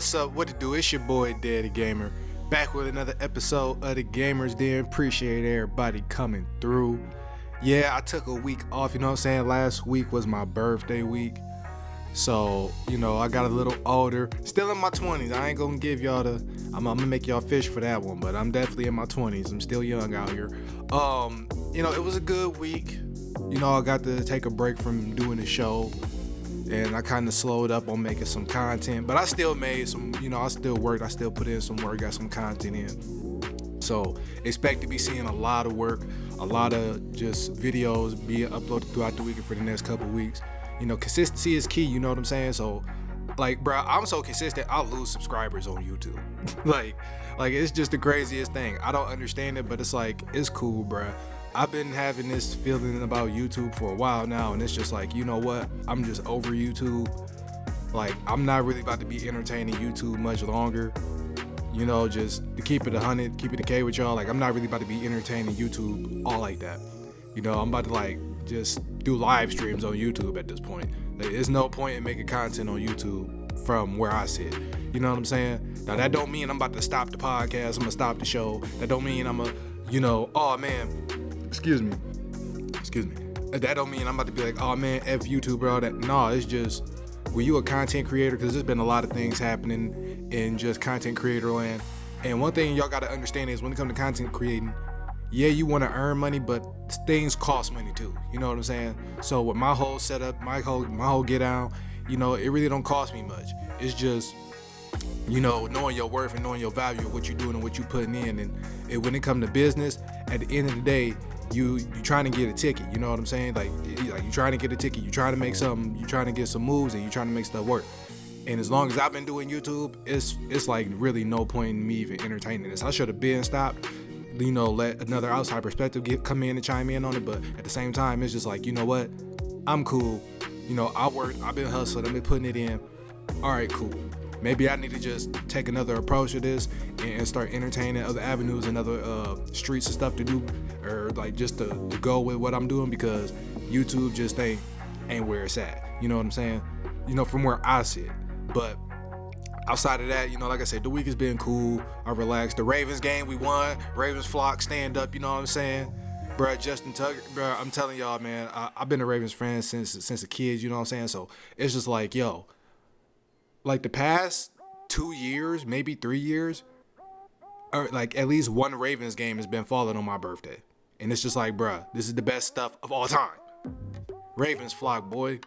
What's up? What to do? It's your boy Dev The Gamer. Back with another episode of the Gamers Den. Appreciate everybody coming through. Yeah, I took a week off, you know what I'm saying? Last week was my birthday week. So, you know, I got a little older. Still in my 20s. I ain't gonna give y'all the I'm, I'm gonna make y'all fish for that one, but I'm definitely in my 20s. I'm still young out here. Um, you know, it was a good week. You know, I got to take a break from doing the show and I kind of slowed up on making some content, but I still made some, you know, I still worked, I still put in some work, got some content in. So expect to be seeing a lot of work, a lot of just videos being uploaded throughout the week and for the next couple weeks. You know, consistency is key, you know what I'm saying? So like, bro, I'm so consistent, I'll lose subscribers on YouTube. like, like it's just the craziest thing. I don't understand it, but it's like, it's cool, bro. I've been having this feeling about YouTube for a while now, and it's just like, you know what? I'm just over YouTube. Like, I'm not really about to be entertaining YouTube much longer. You know, just to keep it a hundred, keep it K with y'all. Like, I'm not really about to be entertaining YouTube all like that. You know, I'm about to like just do live streams on YouTube at this point. Like, there's no point in making content on YouTube from where I sit. You know what I'm saying? Now that don't mean I'm about to stop the podcast. I'm gonna stop the show. That don't mean I'm a, you know, oh man, excuse me, excuse me. That don't mean I'm about to be like, oh man, f YouTube, bro. That no, it's just were you a content creator? Because there's been a lot of things happening in just content creator land. And one thing y'all gotta understand is when it comes to content creating, yeah, you want to earn money, but things cost money too. You know what I'm saying? So with my whole setup, my whole my whole get out, you know, it really don't cost me much. It's just you know, knowing your worth and knowing your value of what you're doing and what you're putting in. And, and when it comes to business, at the end of the day, you you trying to get a ticket. You know what I'm saying? Like like you trying to get a ticket. You trying to make something. You trying to get some moves, and you trying to make stuff work. And as long as I've been doing YouTube, it's it's like really no point in me even entertaining this. I should have been stopped. You know, let another outside perspective get come in and chime in on it. But at the same time, it's just like you know what, I'm cool. You know, I work. I've been hustling. I've been putting it in. All right, cool maybe I need to just take another approach to this and start entertaining other avenues and other uh, streets and stuff to do, or like just to, to, go with what I'm doing because YouTube just ain't ain't where it's at. You know what I'm saying? You know, from where I sit. But outside of that, you know, like I said, the week has been cool. I relaxed. The Ravens game, we won. Ravens flock, stand up. You know what I'm saying? Bro, Justin Tucker, bro, I'm telling y'all, man, I, have been a Ravens fan since since a kid. You know what I'm saying? So it's just like, yo, like the past two years, maybe three years, or like at least one Ravens game has been falling on my birthday. And it's just like, bruh, this is the best stuff of all time. Ravens flock, boy.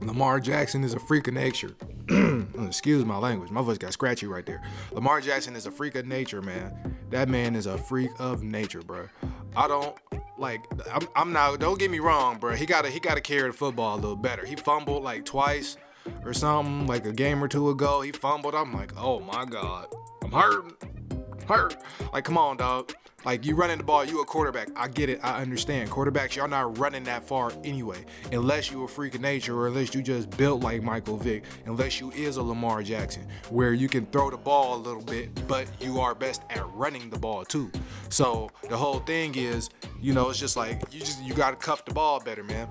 Lamar Jackson is a freak of nature. Oh, excuse my language. My voice got scratchy right there. Lamar Jackson is a freak of nature, man. That man is a freak of nature, bro. I don't like. I'm, I'm not. Don't get me wrong, bro. He gotta. He gotta carry the football a little better. He fumbled like twice or something like a game or two ago. He fumbled. I'm like, oh my god, I'm hurt, hurt. Like, come on, dog. Like you running the ball, you a quarterback. I get it. I understand. Quarterbacks, y'all not running that far anyway, unless you a freak of nature or unless you just built like Michael Vick, unless you is a Lamar Jackson, where you can throw the ball a little bit, but you are best at running the ball too. So the whole thing is, you know, it's just like you just you gotta cuff the ball better, man.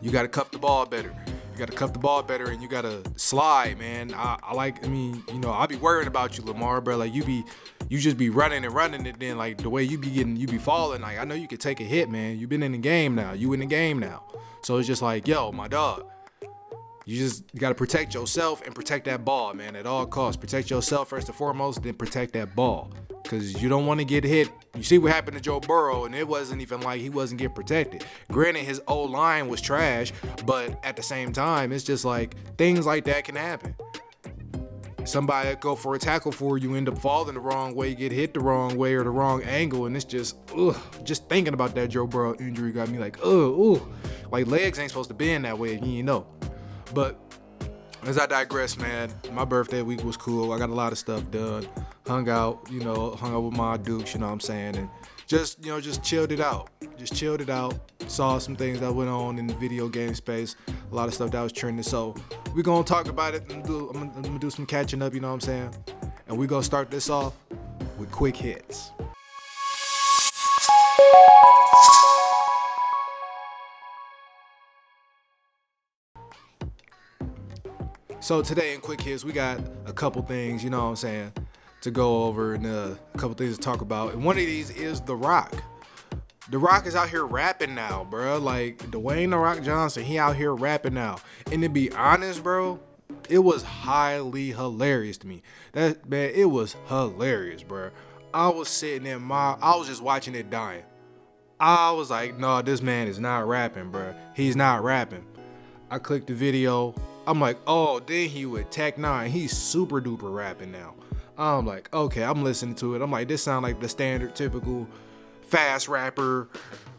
You gotta cuff the ball better got to cuff the ball better and you got to slide, man. I, I, like, I mean, you know, I be worrying about you, Lamar, bro. Like you be, you just be running and running it. Then like the way you be getting, you be falling. Like I know you could take a hit, man. You been in the game now. You in the game now. So it's just like, yo, my dog. You just gotta protect yourself and protect that ball, man, at all costs. Protect yourself first and foremost, then protect that ball. Cause you don't want to get hit. You see what happened to Joe Burrow, and it wasn't even like he wasn't getting protected. Granted, his O-line was trash, but at the same time, it's just like things like that can happen. Somebody go for a tackle for you, end up falling the wrong way, get hit the wrong way or the wrong angle, and it's just, ugh, just thinking about that Joe Burrow injury got me like, ugh, ugh, like legs ain't supposed to bend that way, you know. But as I digress, man, my birthday week was cool. I got a lot of stuff done. Hung out, you know, hung out with my dukes, you know what I'm saying? And just, you know, just chilled it out. Just chilled it out. Saw some things that went on in the video game space. A lot of stuff that was trending. So we're gonna talk about it I'm I'm gonna do some catching up, you know what I'm saying? And we're gonna start this off with quick hits. So today in Quick Hits, we got a couple things, you know what I'm saying, to go over and uh, a couple things to talk about. And one of these is The Rock. The Rock is out here rapping now, bro. Like Dwayne The Rock Johnson, he out here rapping now. And to be honest, bro, it was highly hilarious to me. That man, it was hilarious, bro. I was sitting in my, I was just watching it dying. I was like, no, this man is not rapping, bro. He's not rapping. I clicked the video. I'm like, oh, then he with Tech N9ne. He's super duper rapping now. I'm like, okay, I'm listening to it. I'm like, this sound like the standard typical fast rapper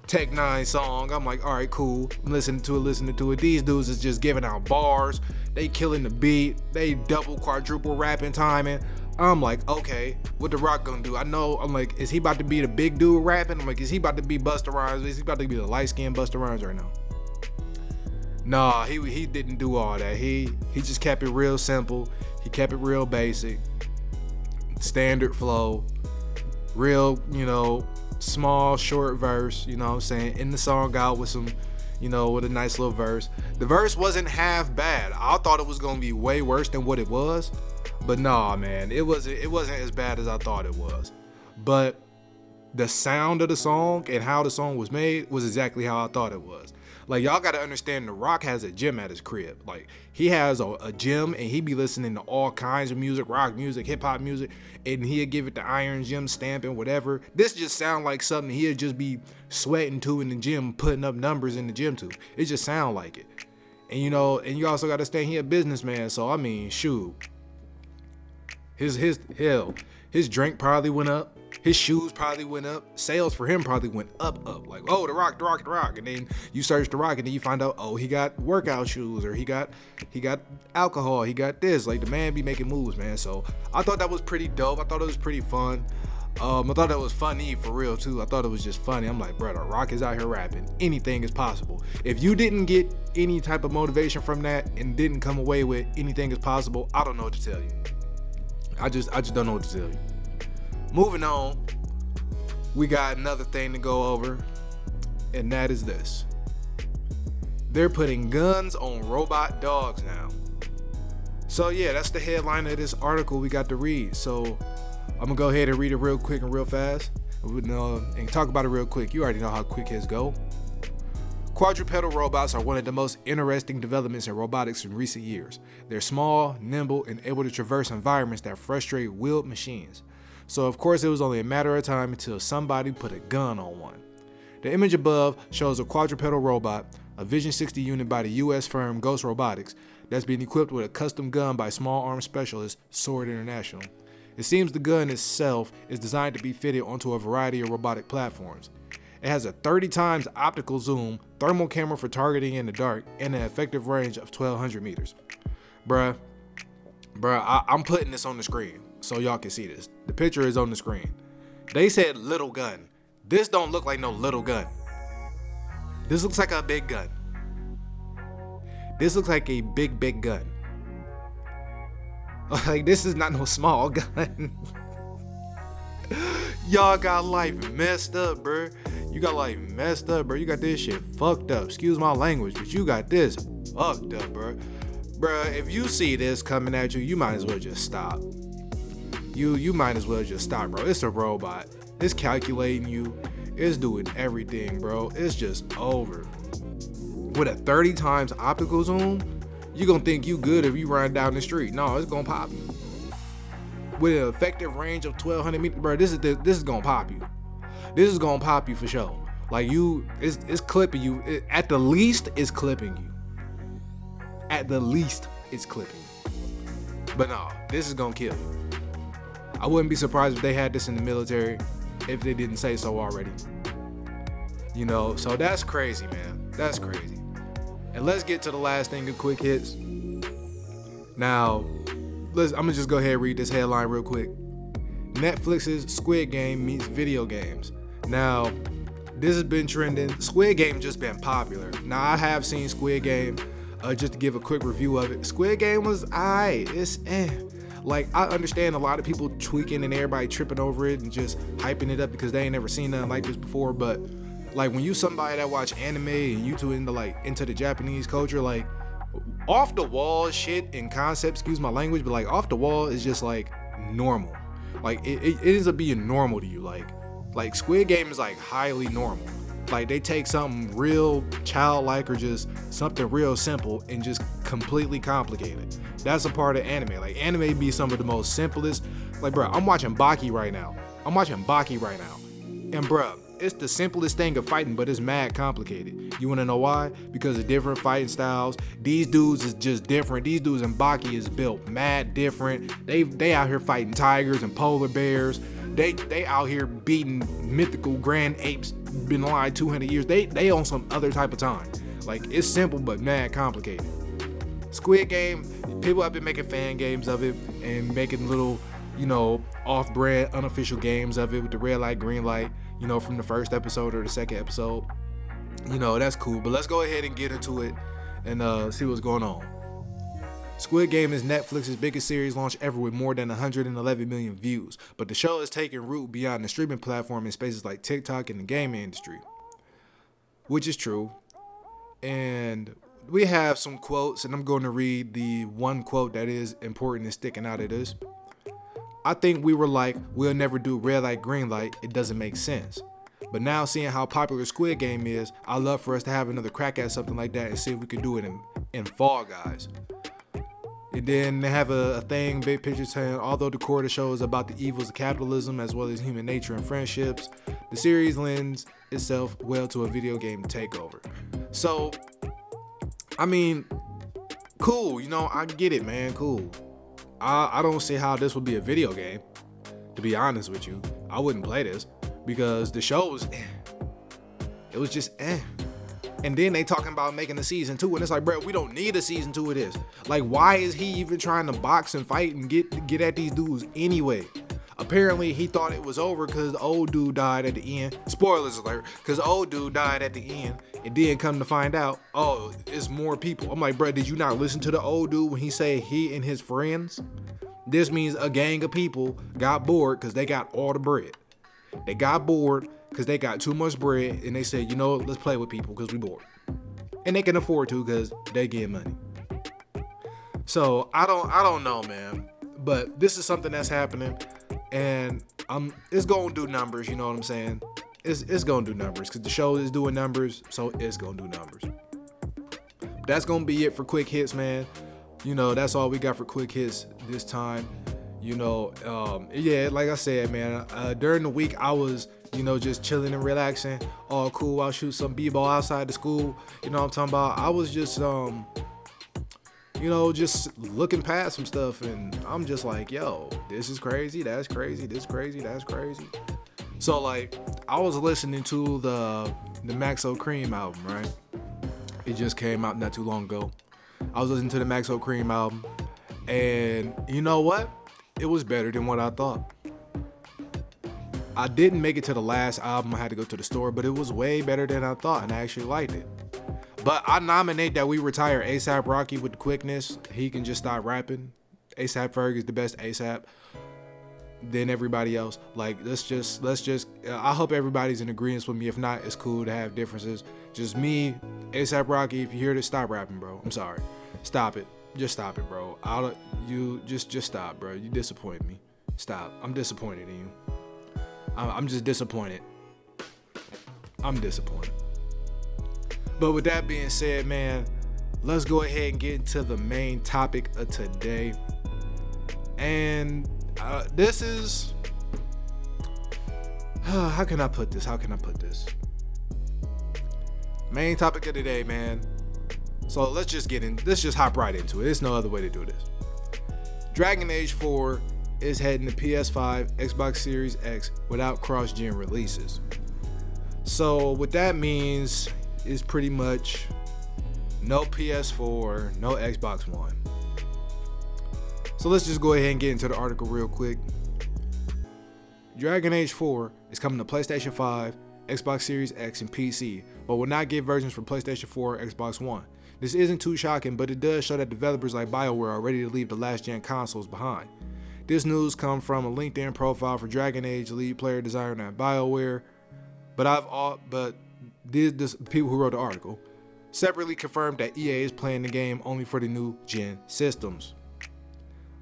Tech N9ne song. I'm like, all right, cool. I'm listening to it, listening to it. These dudes is just giving out bars. They killing the beat. They double, quadruple rapping timing. I'm like, okay, what the Rock gonna do? I know. I'm like, is he about to be the big dude rapping? I'm like, is he about to be Busta Rhymes? Is he about to be the light skinned Busta Rhymes right now? Nah, he he didn't do all that. He he just kept it real simple. He kept it real basic, standard flow, real you know small short verse. You know what I'm saying? In the song out with some you know, with a nice little verse. The verse wasn't half bad. I thought it was gonna be way worse than what it was, but nah, man, it wasn't. It wasn't as bad as I thought it was. But the sound of the song and how the song was made was exactly how I thought it was. Like y'all gotta understand, The Rock has a gym at his crib. Like he has a, a gym and he be listening to all kinds of music, rock music, hip hop music, and he'd give it the Iron Gym stamp and whatever. This just sound like something he'd just be sweating to in the gym, putting up numbers in the gym to. It just sound like it. And you know, and you also gotta stand he a businessman. So I mean, shoot, his his hell, his drink probably went up. His shoes probably went up. Sales for him probably went up, up. Like, oh, the rock, the rock, the rock. And then you search the rock, and then you find out, oh, he got workout shoes, or he got he got alcohol, he got this. Like the man be making moves, man. So I thought that was pretty dope. I thought it was pretty fun. Um, I thought that was funny for real too. I thought it was just funny. I'm like, bro, the Rock is out here rapping. Anything is possible. If you didn't get any type of motivation from that and didn't come away with anything is possible, I don't know what to tell you. I just I just don't know what to tell you. Moving on, we got another thing to go over, and that is this. They're putting guns on robot dogs now. So, yeah, that's the headline of this article we got to read. So, I'm gonna go ahead and read it real quick and real fast and talk about it real quick. You already know how quick his go. Quadrupedal robots are one of the most interesting developments in robotics in recent years. They're small, nimble, and able to traverse environments that frustrate wheeled machines. So, of course, it was only a matter of time until somebody put a gun on one. The image above shows a quadrupedal robot, a Vision 60 unit by the US firm Ghost Robotics, that's being equipped with a custom gun by small arms specialist Sword International. It seems the gun itself is designed to be fitted onto a variety of robotic platforms. It has a 30 times optical zoom, thermal camera for targeting in the dark, and an effective range of 1200 meters. Bruh, bruh, I- I'm putting this on the screen so y'all can see this. The picture is on the screen. They said little gun. This don't look like no little gun. This looks like a big gun. This looks like a big, big gun. Like this is not no small gun. y'all got life messed up, bro. You got life messed up, bro. You got this shit fucked up. Excuse my language, but you got this fucked up, bro. Bruh, if you see this coming at you, you might as well just stop you you might as well just stop, bro. It's a robot. It's calculating you. It's doing everything, bro. It's just over. With a 30 times optical zoom, you're gonna think you good if you run down the street. No, it's gonna pop you. With an effective range of 1200 meters, bro, this is this is gonna pop you. This is gonna pop you for sure. Like you, it's it's clipping you. It, at the least, it's clipping you. At the least, it's clipping. You. But no, this is gonna kill you. I wouldn't be surprised if they had this in the military if they didn't say so already. You know, so that's crazy, man. That's crazy. And let's get to the last thing of quick hits. Now, let's I'm gonna just go ahead and read this headline real quick. Netflix's Squid Game meets video games. Now, this has been trending. Squid Game just been popular. Now I have seen Squid Game. Uh, just to give a quick review of it, Squid Game was I. It's eh. Like I understand a lot of people tweaking and everybody tripping over it and just hyping it up because they ain't never seen nothing like this before. But like when you somebody that watch anime and you too into like into the Japanese culture, like off the wall shit and concept, excuse my language, but like off the wall is just like normal. Like it, it, it ends up being normal to you. Like like Squid Game is like highly normal. Like they take something real childlike or just something real simple and just completely complicated. That's a part of anime. Like anime be some of the most simplest. Like bro, I'm watching Baki right now. I'm watching Baki right now. And bro, it's the simplest thing of fighting, but it's mad complicated. You wanna know why? Because of different fighting styles. These dudes is just different. These dudes in Baki is built mad different. They they out here fighting tigers and polar bears. They they out here beating mythical grand apes been alive 200 years. They they on some other type of time. Like it's simple but mad complicated. Squid Game, people have been making fan games of it and making little, you know, off-brand unofficial games of it with the red light, green light, you know, from the first episode or the second episode. You know, that's cool. But let's go ahead and get into it and uh, see what's going on. Squid Game is Netflix's biggest series launch ever with more than 111 million views, but the show has taken root beyond the streaming platform in spaces like TikTok and the gaming industry. Which is true. And we have some quotes, and I'm going to read the one quote that is important and sticking out of this. I think we were like, we'll never do red light, green light. It doesn't make sense. But now seeing how popular Squid Game is, I'd love for us to have another crack at something like that and see if we can do it in, in Fall Guys. And then they have a, a, thing, big picture saying, although the core of the show is about the evils of capitalism as well as human nature and friendships, the series lends itself well to a video game takeover. So, I mean, cool, you know, I get it, man, cool. I, I don't see how this would be a video game, to be honest with you. I wouldn't play this because the show was, eh. it was just eh. And then they talking about making a season two, and it's like, bro, we don't need a season two of this. Like, why is he even trying to box and fight and get get at these dudes anyway? Apparently, he thought it was over because the old dude died at the end. Spoilers alert, because old dude died at the end. And then come to find out, oh, it's more people. I'm like, bro, did you not listen to the old dude when he said he and his friends? This means a gang of people got bored because they got all the bread. They got bored because they got too much bread and they said, you know, let's play with people because we bored. And they can afford to because they get money. So I don't I don't know, man. But this is something that's happening and I'm it's gonna do numbers, you know what I'm saying? It's it's gonna do numbers because the show is doing numbers, so it's gonna do numbers. That's gonna be it for quick hits, man. You know, that's all we got for quick hits this time. You know, um, yeah, like I said, man, uh, during the week I was you know, just chilling and relaxing. All cool, I'll shoot some b-ball outside the school. You know what I'm talking about? I was just, um, you know, just looking past some stuff, and I'm just like, yo, this is crazy, that's crazy, this crazy, that's crazy. So like, I was listening to the the Maxo Kream album, right? It just came out not too long ago. I was listening to the Maxo Kream album, and you know what? It was better than what I thought. I didn't make it to the last album. I had to go to the store, but it was way better than I thought, and I actually liked it. But I nominate that we retire ASAP Rocky with quickness. He can just stop rapping. ASAP Ferg is the best ASAP than everybody else. Like let's just let's just. Uh, I hope everybody's in agreement with me. If not, it's cool to have differences. Just me, ASAP Rocky. If you hear this, stop rapping, bro. I'm sorry. Stop it. Just stop it, bro. I'll you just just stop, bro. You disappoint me. Stop. I'm disappointed in you. I'm just disappointed. I'm disappointed. But with that being said, man, let's go ahead and get into the main topic of today. And uh, this is. Uh, how can I put this? How can I put this? Main topic of the day, man. So let's just get in. Let's just hop right into it. There's no other way to do this. Dragon Age 4 is heading to PS5, Xbox Series X without cross gen releases. So, what that means is pretty much no PS4, no Xbox One. So, let's just go ahead and get into the article real quick. Dragon Age 4 is coming to PlayStation 5, Xbox Series X, and PC, but will not get versions for PlayStation 4 or Xbox One. This isn't too shocking, but it does show that developers like BioWare are ready to leave the last gen consoles behind. This news comes from a LinkedIn profile for Dragon Age lead player designer at BioWare. But I've all but this people who wrote the article. separately confirmed that EA is playing the game only for the new gen systems.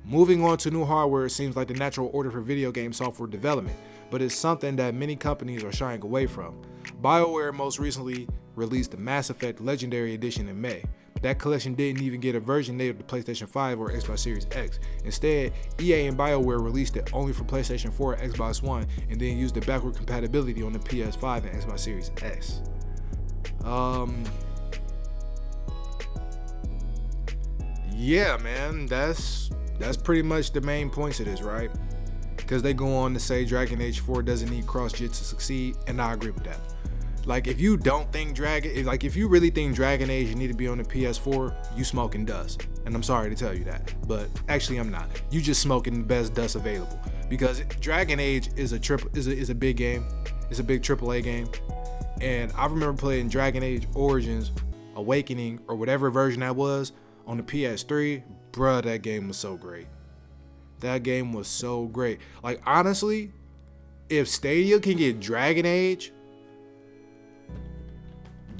Moving on to new hardware seems like the natural order for video game software development, but it's something that many companies are shying away from. BioWare most recently released the Mass Effect Legendary Edition in May. That collection didn't even get a version native to PlayStation 5 or Xbox Series X. Instead, EA and BioWare released it only for PlayStation 4 and Xbox One and then used the backward compatibility on the PS5 and Xbox Series S. Um Yeah, man, that's that's pretty much the main points of this, right? Because they go on to say Dragon Age 4 doesn't need cross gen to succeed, and I agree with that. Like if you don't think Dragon, like if you really think Dragon Age need to be on the PS4, you smoking dust. And I'm sorry to tell you that, but actually I'm not. You just smoking the best dust available because Dragon Age is a triple is a, is a big game. It's a big AAA game, and I remember playing Dragon Age Origins, Awakening, or whatever version that was on the PS3. Bruh, that game was so great. That game was so great. Like honestly, if Stadia can get Dragon Age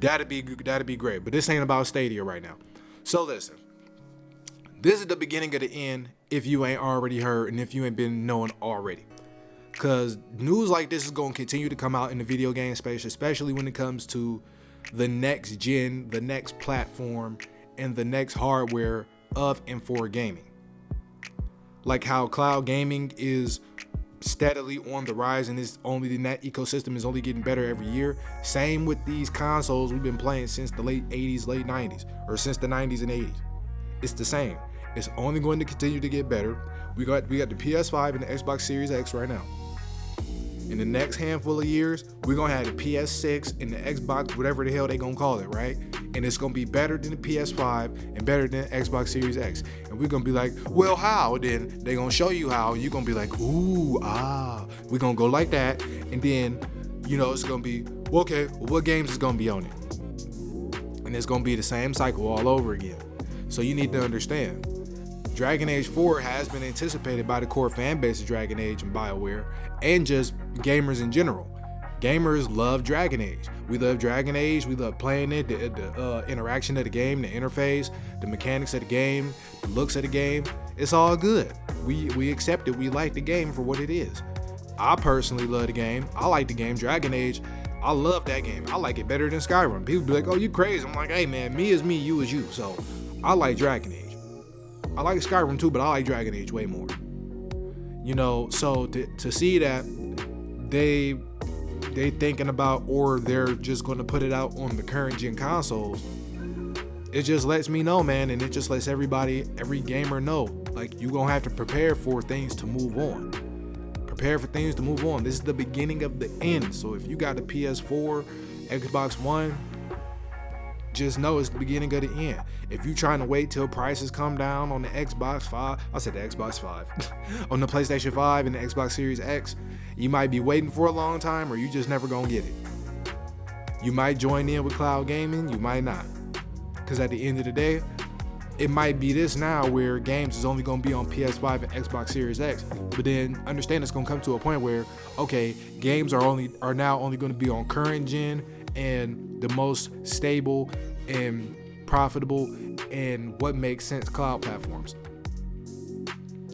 That'd be that'd be great. But this ain't about Stadia right now. So listen. This is the beginning of the end if you ain't already heard and if you ain't been knowing already. Cause news like this is gonna continue to come out in the video game space, especially when it comes to the next gen, the next platform, and the next hardware of and for gaming. Like how cloud gaming is steadily on the rise and it's only the net ecosystem is only getting better every year. Same with these consoles we've been playing since the late 80s, late 90s, or since the 90s and 80s. It's the same. It's only going to continue to get better. We got we got the PS5 and the Xbox Series X right now. In the next handful of years, we're gonna have the PS6 and the Xbox, whatever the hell they gonna call it, right? And it's gonna be better than the PS5 and better than Xbox Series X. And we're gonna be like, well, how? Then they gonna show you how. You're gonna be like, ooh, ah. We're gonna go like that, and then, you know, it's gonna be, well, okay, what games is gonna be on it? And it's gonna be the same cycle all over again. So you need to understand Dragon Age 4 has been anticipated by the core fan base of Dragon Age and BioWare, and just gamers in general. Gamers love Dragon Age. We love Dragon Age. We love playing it, the, the uh, interaction of the game, the interface, the mechanics of the game, the looks of the game. It's all good. We we accept it. We like the game for what it is. I personally love the game. I like the game Dragon Age. I love that game. I like it better than Skyrim. People be like, "Oh, you crazy?" I'm like, "Hey, man, me is me, you is you." So I like Dragon Age. I like Skyrim too, but I like Dragon Age way more. You know, so to, to see that they they thinking about or they're just going to put it out on the current gen consoles, it just lets me know, man, and it just lets everybody, every gamer know, like you're gonna have to prepare for things to move on. Prepare for things to move on. This is the beginning of the end. So if you got a PS4, Xbox One, just know it's the beginning of the end. If you're trying to wait till prices come down on the Xbox 5, I said the Xbox 5, on the PlayStation 5 and the Xbox Series X, you might be waiting for a long time or you just never gonna get it. You might join in with cloud gaming, you might not. Because at the end of the day, it might be this now where games is only going to be on PS5 and Xbox Series X, but then understand it's going to come to a point where okay, games are only are now only going to be on current gen and the most stable and profitable and what makes sense cloud platforms,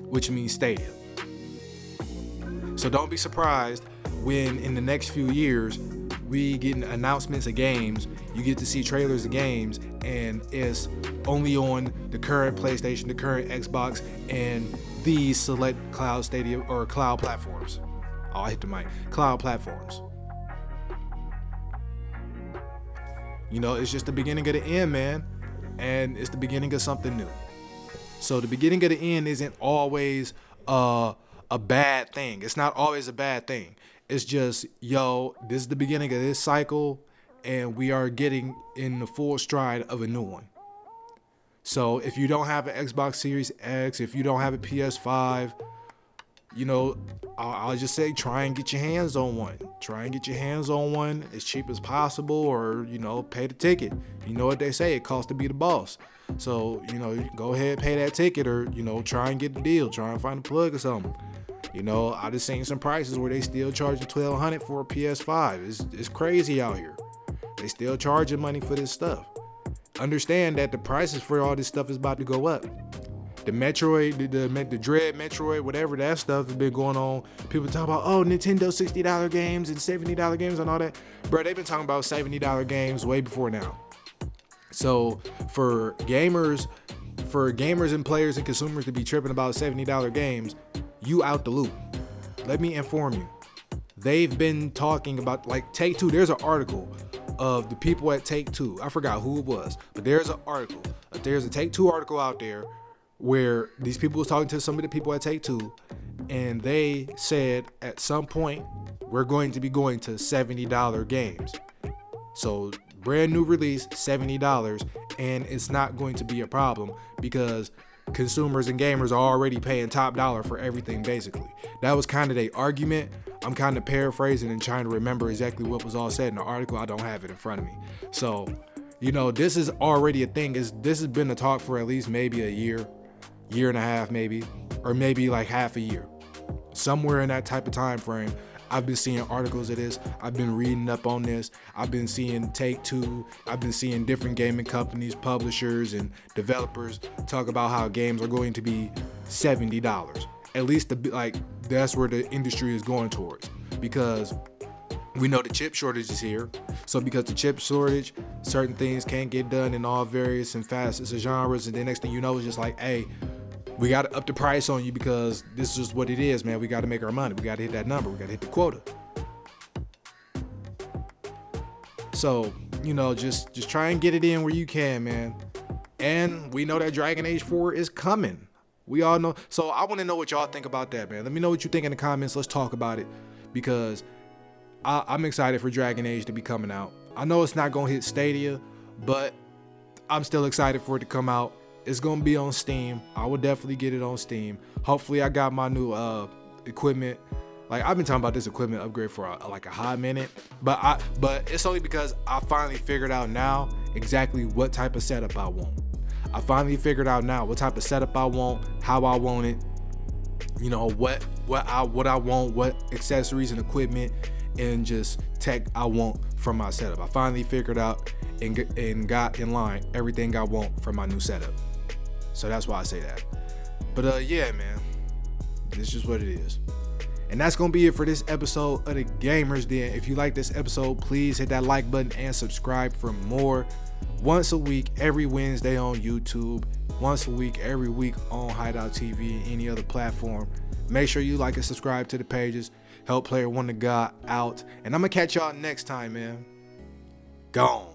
which means Stadia. So don't be surprised when in the next few years we get announcements of games, you get to see trailers of games, and it's only on the current PlayStation, the current Xbox, and these select cloud stadium or cloud platforms. Oh, I hit the mic. Cloud platforms. You know, it's just the beginning of the end, man. And it's the beginning of something new. So the beginning of the end isn't always uh, a bad thing. It's not always a bad thing. It's just, yo, this is the beginning of this cycle, and we are getting in the full stride of a new one. So if you don't have an Xbox Series X, if you don't have a PS5, you know, I'll, I'll, just say try and get your hands on one. Try and get your hands on one as cheap as possible, or you know, pay the ticket. You know what they say? It costs to be the boss. So you know, go ahead, pay that ticket, or you know, try and get the deal. Try and find a plug or something. You know, I just seen some prices where they still charging twelve hundred for a PS5. It's it's crazy out here. They still charging money for this stuff. understand that the prices for all this stuff is about to go up. The Metroid, the, the, the Dread Metroid, whatever that stuff has been going on. People talk about, oh, Nintendo $60 games and $70 games and all that. Bro, they've been talking about $70 games way before now. So for gamers, for gamers and players and consumers to be tripping about $70 games, you out the loop. Let me inform you. They've been talking about like Take Two. There's an article of the people at Take Two. I forgot who it was, but there's an article. There's a Take Two article out there where these people was talking to some of the people at Take Two, and they said at some point we're going to be going to $70 games. So brand new release, $70, and it's not going to be a problem because consumers and gamers are already paying top dollar for everything basically. That was kind of the argument. I'm kind of paraphrasing and trying to remember exactly what was all said in the article. I don't have it in front of me. So, you know, this is already a thing. Is this has been a talk for at least maybe a year, year and a half maybe, or maybe like half a year. Somewhere in that type of time frame, I've been seeing articles of this. I've been reading up on this. I've been seeing Take Two. I've been seeing different gaming companies, publishers, and developers talk about how games are going to be seventy dollars. At least the like that's where the industry is going towards because we know the chip shortage is here. So because the chip shortage, certain things can't get done in all various and fastest genres, and the next thing you know is just like, hey, we got to up the price on you because this is just what it is, man. We got to make our money. We got to hit that number. We got to hit the quota. So, you know, just just try and get it in where you can, man. And we know that Dragon Age 4 is coming. We all know. So I want to know what y'all think about that, man. Let me know what you think in the comments. Let's talk about it because I, I'm excited for Dragon Age to be coming out. I know it's not gonna hit Stadia, but I'm still excited for it to come out it's gonna be on Steam. I will definitely get it on Steam. Hopefully, I got my new uh equipment. Like I've been talking about this equipment upgrade for a, like a hot minute, but I but it's only because I finally figured out now exactly what type of setup I want. I finally figured out now what type of setup I want, how I want it. You know what what I what I want, what accessories and equipment and just tech I want from my setup. I finally figured out and, and got in line everything I want from my new setup. So that's why I say that. But uh yeah, man. this just what it is. And that's gonna be it for this episode of the Gamers Den. If you like this episode, please hit that like button and subscribe for more. Once a week, every Wednesday on YouTube. Once a week, every week on Hideout TV and any other platform. Make sure you like and subscribe to the pages. Help Player One to God out. And I'm gonna catch y'all next time, man. Gone.